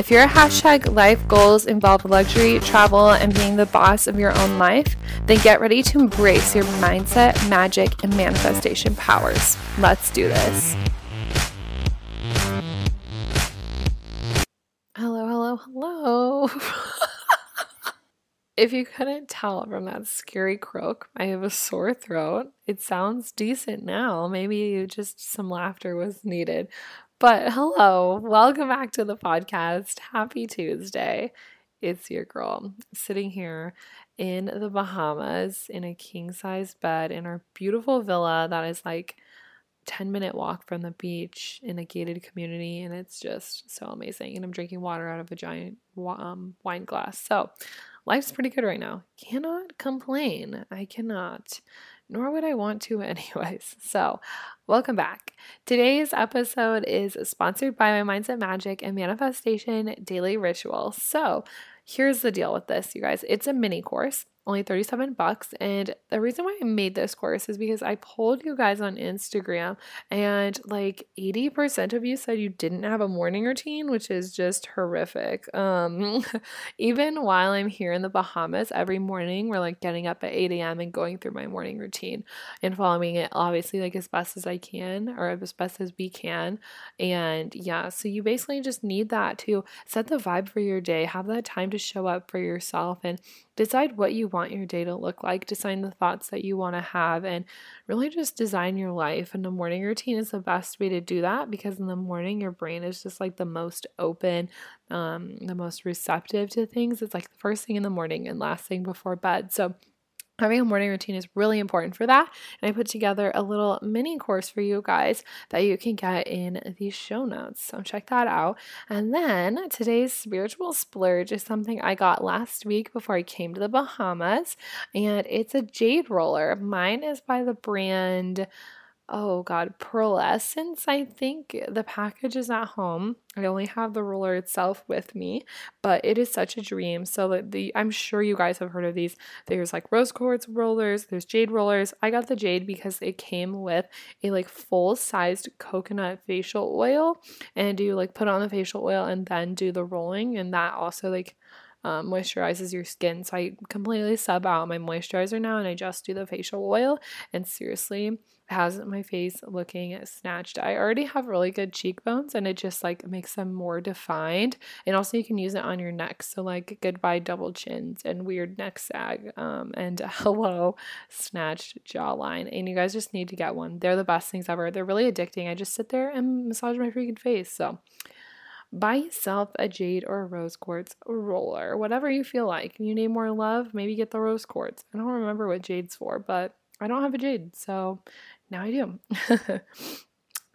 If your hashtag life goals involve luxury, travel, and being the boss of your own life, then get ready to embrace your mindset, magic, and manifestation powers. Let's do this. Hello, hello, hello. if you couldn't tell from that scary croak, I have a sore throat. It sounds decent now. Maybe just some laughter was needed. But hello, welcome back to the podcast. Happy Tuesday. It's your girl sitting here in the Bahamas in a king size bed in our beautiful villa that is like 10 minute walk from the beach in a gated community and it's just so amazing. And i'm drinking water out of a giant um, wine glass. So life's pretty good right now. Cannot complain. I cannot nor would I want to, anyways. So, welcome back. Today's episode is sponsored by my Mindset Magic and Manifestation Daily Ritual. So, here's the deal with this, you guys it's a mini course only 37 bucks. And the reason why I made this course is because I pulled you guys on Instagram and like 80% of you said you didn't have a morning routine, which is just horrific. Um even while I'm here in the Bahamas every morning, we're like getting up at 8 a.m. and going through my morning routine and following it obviously like as best as I can or as best as we can. And yeah, so you basically just need that to set the vibe for your day, have that time to show up for yourself and decide what you want your day to look like, design the thoughts that you want to have, and really just design your life. And the morning routine is the best way to do that because in the morning, your brain is just like the most open, um, the most receptive to things. It's like the first thing in the morning and last thing before bed. So, Having a morning routine is really important for that. And I put together a little mini course for you guys that you can get in the show notes. So check that out. And then today's spiritual splurge is something I got last week before I came to the Bahamas. And it's a jade roller. Mine is by the brand oh god, Pearlescence, I think. The package is at home. I only have the roller itself with me, but it is such a dream. So the I'm sure you guys have heard of these. There's like rose quartz rollers, there's jade rollers. I got the jade because it came with a like full-sized coconut facial oil and you like put on the facial oil and then do the rolling and that also like um, moisturizes your skin. So I completely sub out my moisturizer now and I just do the facial oil. And seriously, has my face looking snatched. I already have really good cheekbones and it just like makes them more defined. And also you can use it on your neck. So like goodbye double chins and weird neck sag um, and hello snatched jawline. And you guys just need to get one. They're the best things ever. They're really addicting. I just sit there and massage my freaking face. So buy yourself a jade or a rose quartz roller, whatever you feel like. You need more love, maybe get the rose quartz. I don't remember what jade's for, but I don't have a jade, so now I do.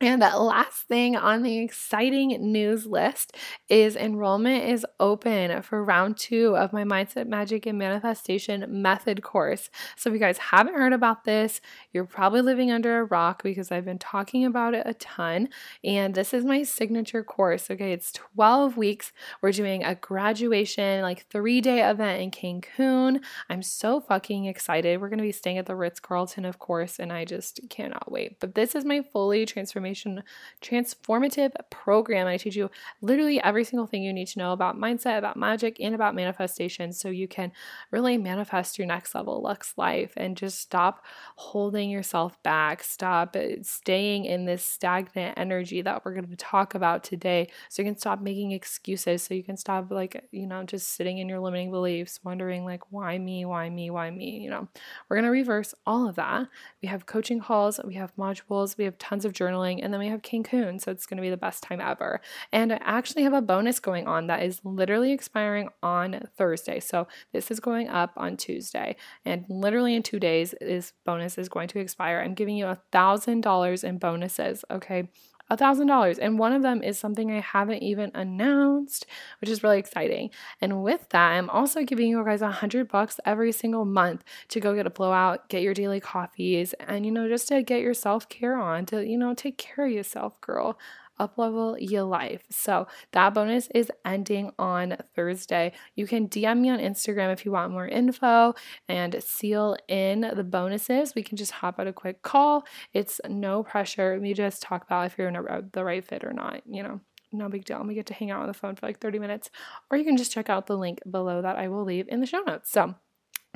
And that last thing on the exciting news list is enrollment is open for round two of my Mindset, Magic, and Manifestation Method course. So, if you guys haven't heard about this, you're probably living under a rock because I've been talking about it a ton. And this is my signature course. Okay, it's 12 weeks. We're doing a graduation, like three day event in Cancun. I'm so fucking excited. We're going to be staying at the Ritz Carlton, of course, and I just cannot wait. But this is my fully transformation transformation transformative program. I teach you literally every single thing you need to know about mindset, about magic, and about manifestation so you can really manifest your next level Lux life and just stop holding yourself back. Stop uh, staying in this stagnant energy that we're going to talk about today. So you can stop making excuses. So you can stop, like, you know, just sitting in your limiting beliefs, wondering, like, why me, why me, why me? You know, we're going to reverse all of that. We have coaching calls, we have modules, we have tons of journaling and then we have Cancun, so it's going to be the best time ever. And I actually have a bonus going on that is literally expiring on Thursday. So this is going up on Tuesday, and literally in two days, this bonus is going to expire. I'm giving you a thousand dollars in bonuses. Okay, a thousand dollars and one of them is something i haven't even announced which is really exciting. And with that i'm also giving you guys a hundred bucks every single month to go get a blowout get your daily coffees and you know just to get your self-care on to you know take care of yourself girl uplevel your life. So that bonus is ending on Thursday. You can DM me on Instagram if you want more info and seal in the bonuses. We can just hop out a quick call. It's no pressure. We just talk about if you're in a, the right fit or not, you know no big deal. We get to hang out on the phone for like 30 minutes, or you can just check out the link below that I will leave in the show notes. So,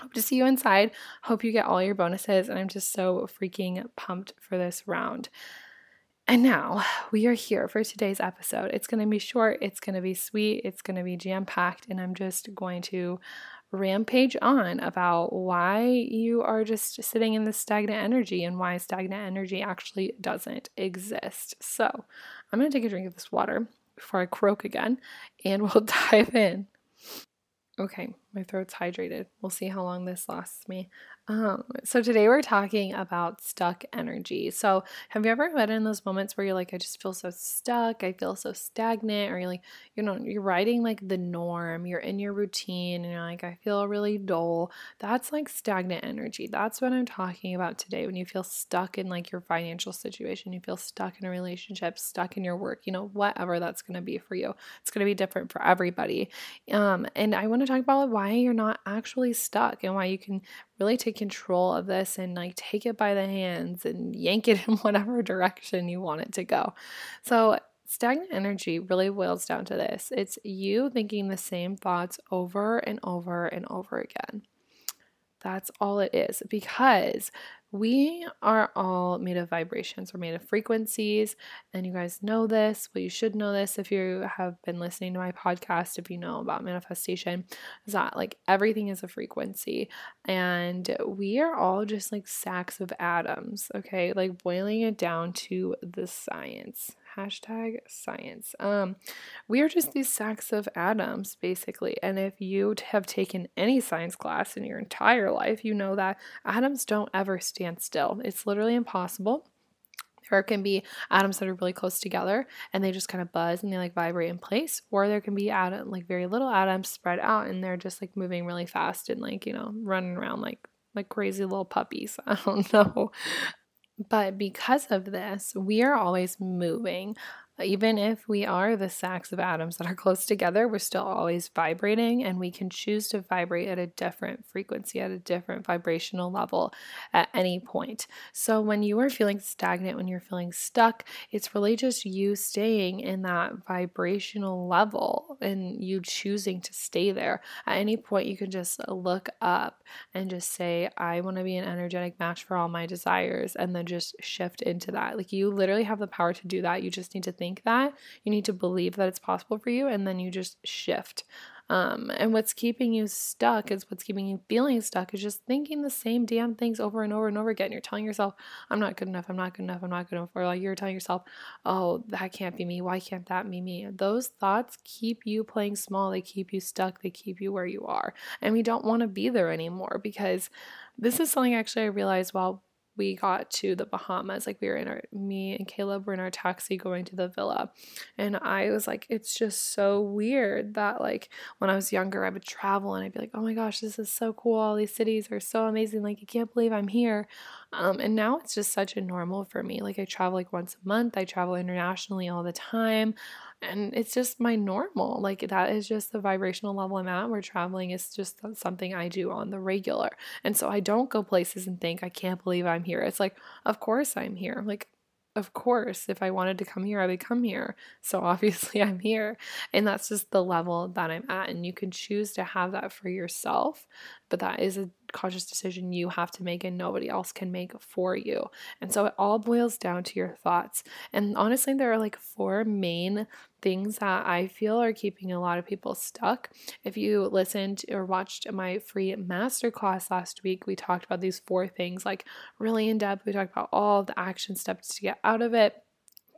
hope to see you inside. Hope you get all your bonuses, and I'm just so freaking pumped for this round. And now we are here for today's episode. It's going to be short, it's going to be sweet, it's going to be jam packed, and I'm just going to rampage on about why you are just sitting in this stagnant energy and why stagnant energy actually doesn't exist. So, I'm going to take a drink of this water before I croak again, and we'll dive in. Okay, my throat's hydrated. We'll see how long this lasts me. Um, so today we're talking about stuck energy. So have you ever been in those moments where you're like, I just feel so stuck, I feel so stagnant, or you're like, you know, you're riding like the norm, you're in your routine, and you're like, I feel really dull. That's like stagnant energy. That's what I'm talking about today. When you feel stuck in like your financial situation, you feel stuck in a relationship, stuck in your work, you know, whatever that's gonna be for you. It's gonna be different for everybody. Um, and I want to talk about why you're not actually stuck and why you can really take control of this and like take it by the hands and yank it in whatever direction you want it to go. So, stagnant energy really boils down to this it's you thinking the same thoughts over and over and over again. That's all it is because we are all made of vibrations. We're made of frequencies, and you guys know this. Well, you should know this if you have been listening to my podcast, if you know about manifestation, is that like everything is a frequency, and we are all just like sacks of atoms, okay? Like boiling it down to the science hashtag science. Um, we are just these sacks of atoms, basically. And if you have taken any science class in your entire life, you know that atoms don't ever stand still. It's literally impossible. There can be atoms that are really close together and they just kind of buzz and they like vibrate in place, or there can be atom like very little atoms spread out and they're just like moving really fast and like you know running around like like crazy little puppies. I don't know. But because of this, we are always moving even if we are the sacks of atoms that are close together, we're still always vibrating, and we can choose to vibrate at a different frequency, at a different vibrational level at any point. So, when you are feeling stagnant, when you're feeling stuck, it's really just you staying in that vibrational level and you choosing to stay there. At any point, you can just look up and just say, I want to be an energetic match for all my desires, and then just shift into that. Like, you literally have the power to do that. You just need to think think that. You need to believe that it's possible for you, and then you just shift. Um, and what's keeping you stuck is what's keeping you feeling stuck is just thinking the same damn things over and over and over again. You're telling yourself, I'm not good enough, I'm not good enough, I'm not good enough. Or like you're telling yourself, oh, that can't be me. Why can't that be me? Those thoughts keep you playing small, they keep you stuck, they keep you where you are. And we don't want to be there anymore because this is something actually I realized while we got to the Bahamas. Like we were in our me and Caleb were in our taxi going to the villa. And I was like, it's just so weird that like when I was younger I would travel and I'd be like, oh my gosh, this is so cool. All these cities are so amazing. Like I can't believe I'm here. Um, and now it's just such a normal for me. Like I travel like once a month. I travel internationally all the time and it's just my normal like that is just the vibrational level i'm at where traveling is just something i do on the regular. And so i don't go places and think i can't believe i'm here. It's like of course i'm here. Like of course if i wanted to come here i would come here. So obviously i'm here. And that's just the level that i'm at and you can choose to have that for yourself but that is a conscious decision you have to make and nobody else can make for you. And so it all boils down to your thoughts. And honestly, there are like four main things that I feel are keeping a lot of people stuck. If you listened or watched my free masterclass last week, we talked about these four things like really in depth. We talked about all the action steps to get out of it.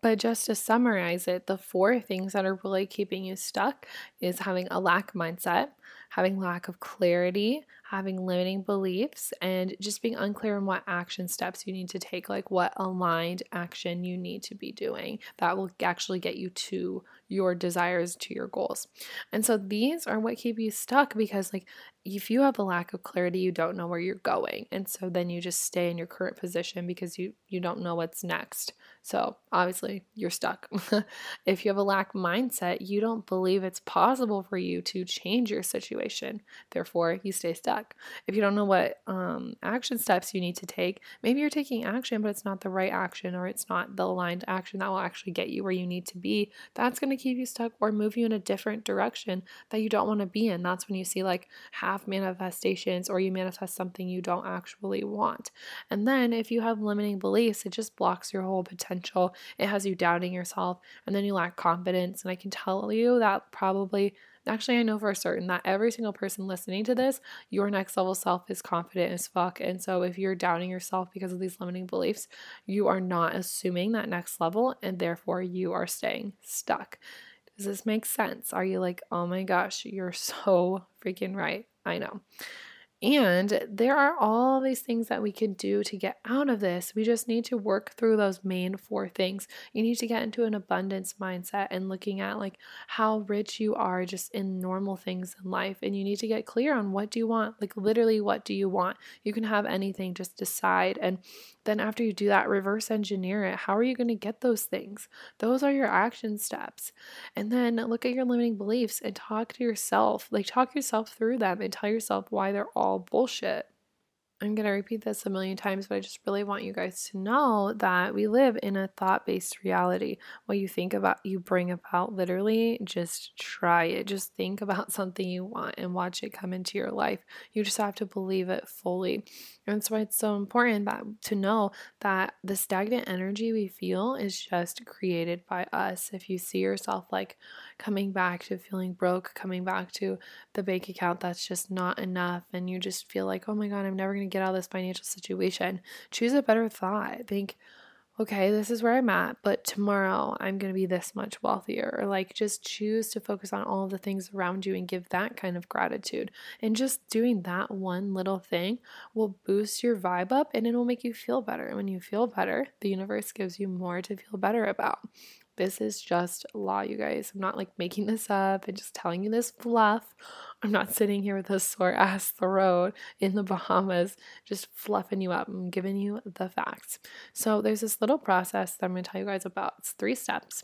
But just to summarize it, the four things that are really keeping you stuck is having a lack mindset, having lack of clarity, having limiting beliefs, and just being unclear on what action steps you need to take, like what aligned action you need to be doing that will actually get you to your desires, to your goals. And so these are what keep you stuck because, like, if you have a lack of clarity, you don't know where you're going. And so then you just stay in your current position because you you don't know what's next. So obviously, you're stuck. if you have a lack mindset, you don't believe it's possible for you to change your situation. Therefore, you stay stuck. If you don't know what um, action steps you need to take, maybe you're taking action, but it's not the right action or it's not the aligned action that will actually get you where you need to be. That's going to keep you stuck or move you in a different direction that you don't want to be in. That's when you see like half manifestations or you manifest something you don't actually want. And then if you have limiting beliefs, it just blocks your whole potential potential. It has you doubting yourself, and then you lack confidence. And I can tell you that probably, actually, I know for certain that every single person listening to this, your next level self is confident as fuck. And so if you're doubting yourself because of these limiting beliefs, you are not assuming that next level, and therefore you are staying stuck. Does this make sense? Are you like, oh my gosh, you're so freaking right? I know. And there are all these things that we can do to get out of this. We just need to work through those main four things. You need to get into an abundance mindset and looking at like how rich you are just in normal things in life. And you need to get clear on what do you want? Like literally what do you want? You can have anything, just decide. And then after you do that, reverse engineer it. How are you going to get those things? Those are your action steps. And then look at your limiting beliefs and talk to yourself. Like talk yourself through them and tell yourself why they're all all bullshit. I'm going to repeat this a million times, but I just really want you guys to know that we live in a thought based reality. What you think about, you bring about literally. Just try it. Just think about something you want and watch it come into your life. You just have to believe it fully. And that's why it's so important that to know that the stagnant energy we feel is just created by us. If you see yourself like coming back to feeling broke, coming back to the bank account that's just not enough, and you just feel like, oh my God, I'm never going to get out of this financial situation, choose a better thought. Think, okay, this is where I'm at, but tomorrow I'm going to be this much wealthier. Or like just choose to focus on all the things around you and give that kind of gratitude. And just doing that one little thing will boost your vibe up and it will make you feel better. And when you feel better, the universe gives you more to feel better about. This is just law, you guys. I'm not like making this up and just telling you this fluff. I'm not sitting here with a sore ass throat in the Bahamas just fluffing you up. I'm giving you the facts. So there's this little process that I'm going to tell you guys about. It's three steps.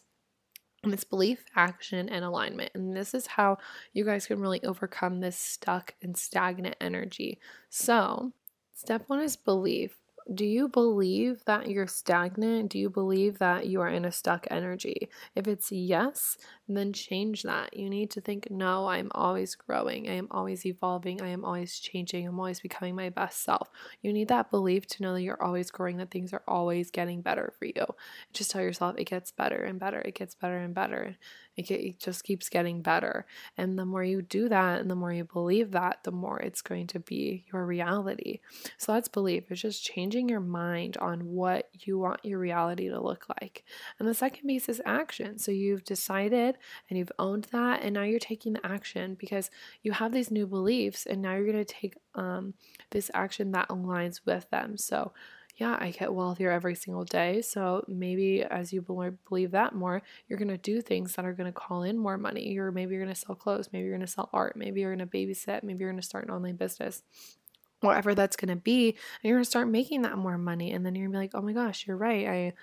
And it's belief, action, and alignment. And this is how you guys can really overcome this stuck and stagnant energy. So, step one is belief do you believe that you're stagnant? Do you believe that you are in a stuck energy? If it's yes, then change that. You need to think, no, I'm always growing. I am always evolving. I am always changing. I'm always becoming my best self. You need that belief to know that you're always growing, that things are always getting better for you. Just tell yourself it gets better and better. It gets better and better. It, it just keeps getting better. And the more you do that and the more you believe that, the more it's going to be your reality. So that's belief. It's just changing your mind on what you want your reality to look like. And the second piece is action. So you've decided and you've owned that, and now you're taking the action because you have these new beliefs, and now you're going to take um, this action that aligns with them. So yeah, I get wealthier every single day. So maybe as you believe that more, you're going to do things that are going to call in more money. You're maybe you're going to sell clothes, maybe you're going to sell art, maybe you're going to babysit, maybe you're going to start an online business. Whatever that's going to be, and you're going to start making that more money. And then you're going to be like, oh my gosh, you're right. I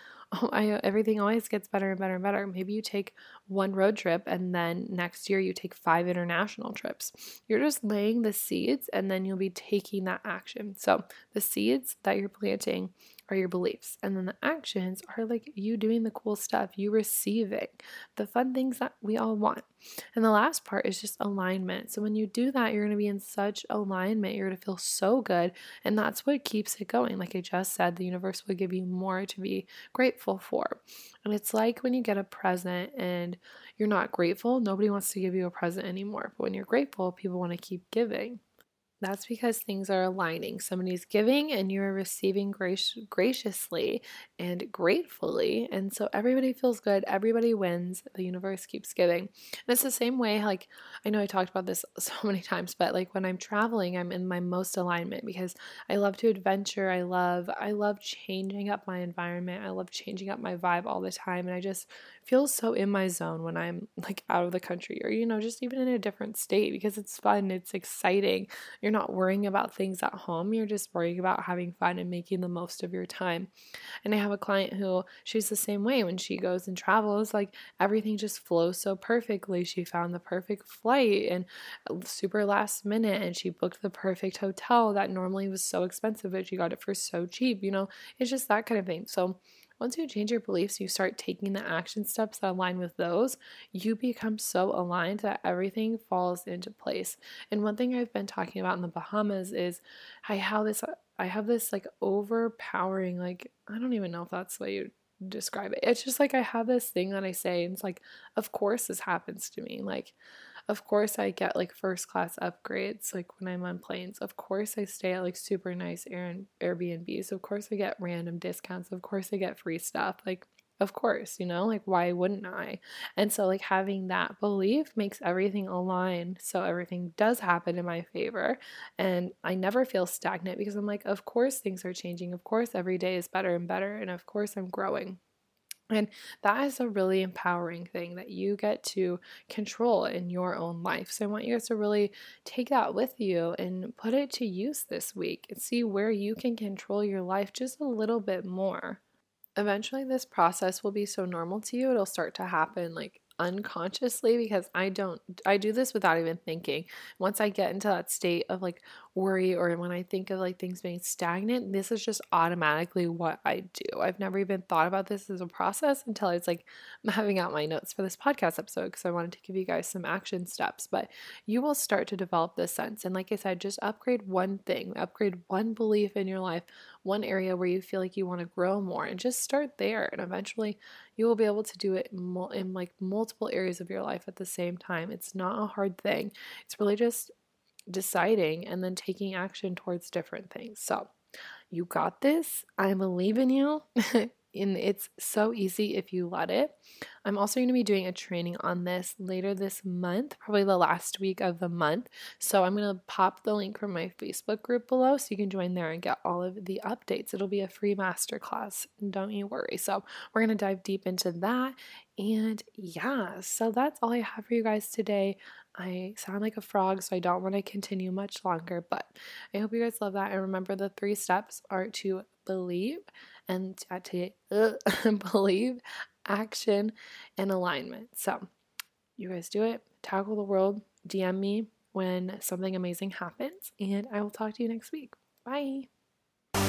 I, everything always gets better and better and better. Maybe you take one road trip and then next year you take five international trips. You're just laying the seeds and then you'll be taking that action. So, the seeds that you're planting are your beliefs. And then the actions are like you doing the cool stuff, you receiving the fun things that we all want. And the last part is just alignment. So when you do that, you're going to be in such alignment. You're going to feel so good. And that's what keeps it going. Like I just said, the universe will give you more to be grateful for. And it's like when you get a present and you're not grateful, nobody wants to give you a present anymore. But when you're grateful, people want to keep giving. That's because things are aligning. Somebody's giving and you're receiving grac- graciously and gratefully. And so everybody feels good. Everybody wins. The universe keeps giving. And it's the same way, like, I know I talked about this so many times, but like when I'm traveling, I'm in my most alignment because I love to adventure. I love, I love changing up my environment. I love changing up my vibe all the time. And I just feel so in my zone when I'm like out of the country or, you know, just even in a different state because it's fun. It's exciting. You're not worrying about things at home. You're just worrying about having fun and making the most of your time. And I have a client who she's the same way when she goes and travels, like everything just flows so perfectly. She found the perfect flight and uh, super last minute and she booked the perfect hotel that normally was so expensive, but she got it for so cheap. You know, it's just that kind of thing. So once you change your beliefs, you start taking the action steps that align with those, you become so aligned that everything falls into place. And one thing I've been talking about in the Bahamas is I have this I have this like overpowering like I don't even know if that's the way you describe it. It's just like I have this thing that I say and it's like of course this happens to me. Like of course, I get like first class upgrades like when I'm on planes. Of course, I stay at like super nice Air- Airbnbs. Of course, I get random discounts. Of course, I get free stuff. Like, of course, you know, like why wouldn't I? And so, like, having that belief makes everything align. So, everything does happen in my favor. And I never feel stagnant because I'm like, of course, things are changing. Of course, every day is better and better. And of course, I'm growing. And that is a really empowering thing that you get to control in your own life. So I want you guys to really take that with you and put it to use this week and see where you can control your life just a little bit more. Eventually, this process will be so normal to you, it'll start to happen like unconsciously because I don't I do this without even thinking. Once I get into that state of like worry or when I think of like things being stagnant, this is just automatically what I do. I've never even thought about this as a process until I was like having out my notes for this podcast episode because I wanted to give you guys some action steps. But you will start to develop this sense. And like I said, just upgrade one thing, upgrade one belief in your life, one area where you feel like you want to grow more, and just start there. And eventually you will be able to do it in like multiple areas of your life at the same time. It's not a hard thing. It's really just deciding and then taking action towards different things. So, you got this. I believe in you. and it's so easy if you let it. I'm also going to be doing a training on this later this month, probably the last week of the month. So I'm going to pop the link from my Facebook group below so you can join there and get all of the updates. It'll be a free masterclass, don't you worry. So we're going to dive deep into that. And yeah, so that's all I have for you guys today. I sound like a frog, so I don't want to continue much longer, but I hope you guys love that. And remember, the three steps are to believe and to uh, believe, action, and alignment. So, you guys do it, tackle the world, DM me when something amazing happens, and I will talk to you next week. Bye.